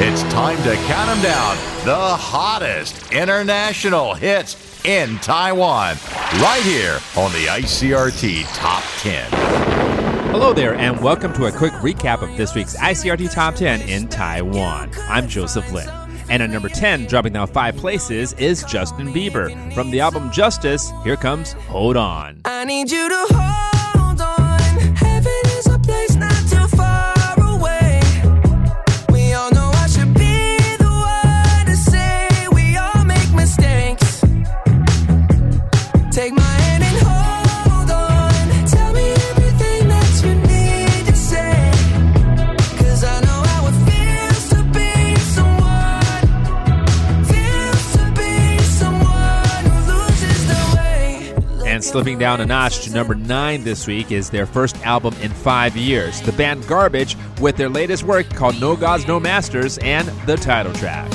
It's time to count them down. The hottest international hits in Taiwan. Right here on the ICRT Top 10. Hello there, and welcome to a quick recap of this week's ICRT Top 10 in Taiwan. I'm Joseph Lin. And at number 10, dropping down five places, is Justin Bieber. From the album Justice, here comes Hold On. I need you to hold slipping down a notch to number 9 this week is their first album in five years. The band Garbage with their latest work called No Gods, No Masters and the title track.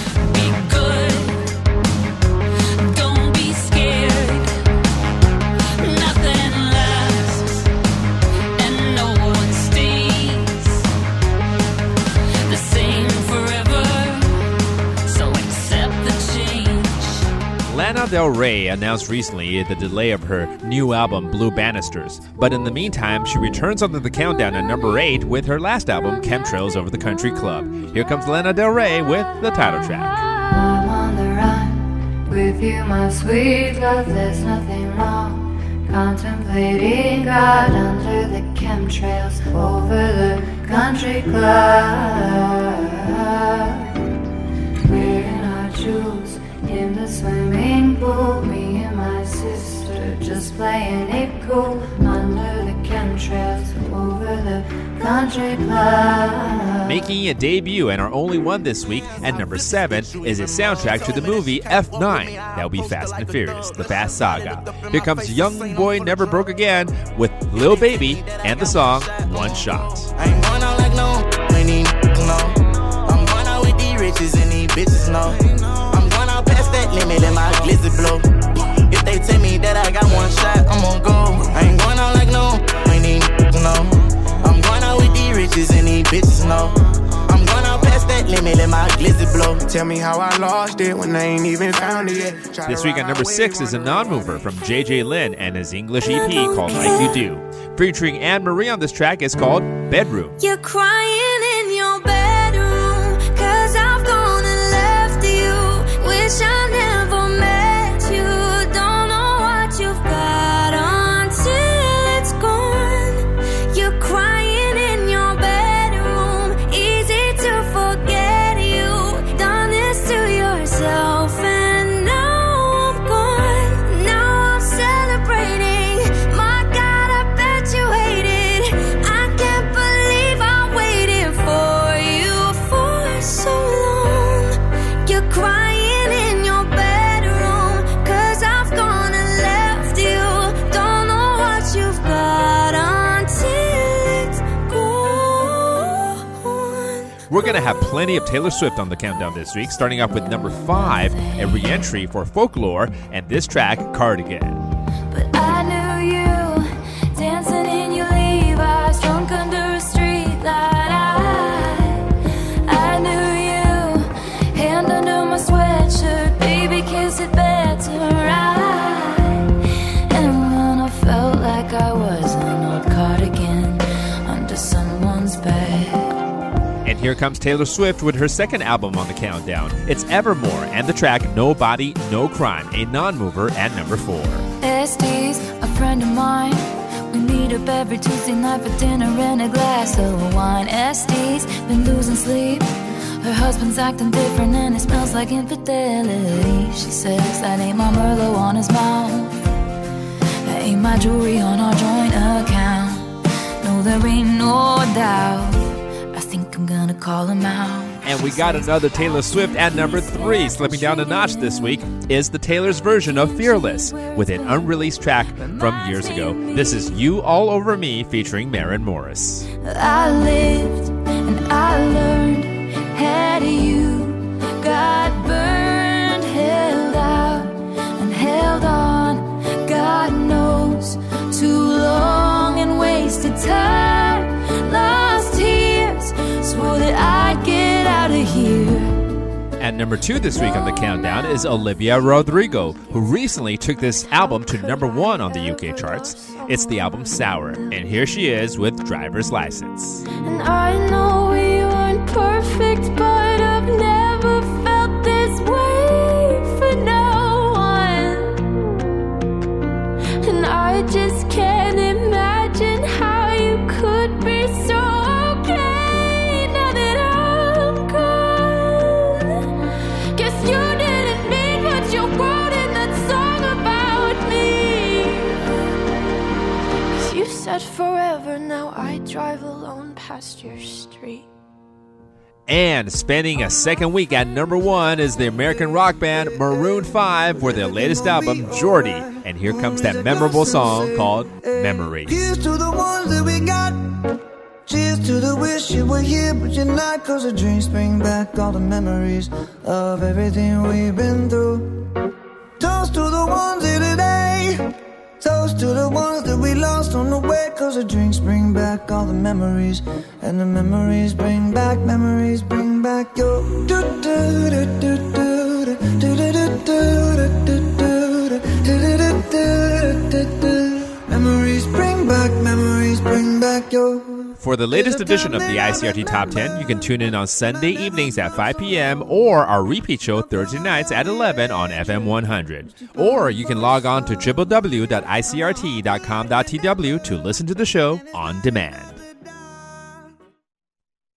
Lana Del Rey announced recently the delay of her new album, Blue Banisters. But in the meantime, she returns onto the countdown at number 8 with her last album, Chemtrails Over the Country Club. Here comes Lana Del Rey with the title track. I'm on the run with you, my sweet love. There's nothing wrong. Contemplating God under the chemtrails over the country club. Our jewels in the swimming pool. Me and my sister just playing it cool under the chemtrails over the country club. Making a debut and our only one this week at number 7 is a soundtrack to the movie F9. That'll be Fast and Furious, the Fast Saga. Here comes Young Boy Never Broke Again with Lil Baby and the song One Shot. I ain't going out like no, ain't even no. I'm going out with these riches and these bitches know. I'm going out past that limit and my glizzy blow. If they tell me that I got one shot, I'm gonna go. I ain't going out like no, ain't even no. I'm going out with these riches and these bitches know. I'm going out past that limit and my glizzy blow. Tell me how I lost it when I ain't even found it yet. Try This week ride at number six is a non mover from JJ Lin and his English EP called Like You Do. Featuring Anne Marie on this track is called Bedroom. You're crying We're going to have plenty of Taylor Swift on the countdown this week, starting off with number five, a re entry for Folklore, and this track, Cardigan. Here comes Taylor Swift with her second album on the countdown. It's Evermore and the track Nobody, No Crime, a non mover at number four. Este's, a friend of mine. We meet up every Tuesday night for dinner and a glass of wine. Este's been losing sleep. Her husband's acting different and it smells like infidelity. She says that ain't my Merlot on his mouth. That ain't my jewelry on our joint call him out. And we got another Taylor Swift at number three. Slipping down a notch this week is the Taylor's version of Fearless with an unreleased track from years ago. This is You All Over Me featuring Maren Morris. I lived and I learned At number two this week on the countdown is Olivia Rodrigo, who recently took this album to number one on the UK charts. It's the album Sour, and here she is with Driver's License. And I know we weren't perfect, forever, now I drive alone past your street. And spending a second week at number one is the American rock band Maroon 5 with their latest album, Jordi. And here comes that memorable song called Memories. Here's to the ones that we got. Cheers to the wish you were here, but you're not. Cause the dreams bring back all the memories of everything we've been through. Toast to the ones here today. Toast to the ones Cause the drinks bring back all the memories. And the memories bring back, memories bring back your. Memories bring back, memories bring back your. For the latest edition of the ICRT Top 10, you can tune in on Sunday evenings at 5 p.m. or our repeat show Thursday nights at 11 on FM 100. Or you can log on to www.icrt.com.tw to listen to the show on demand.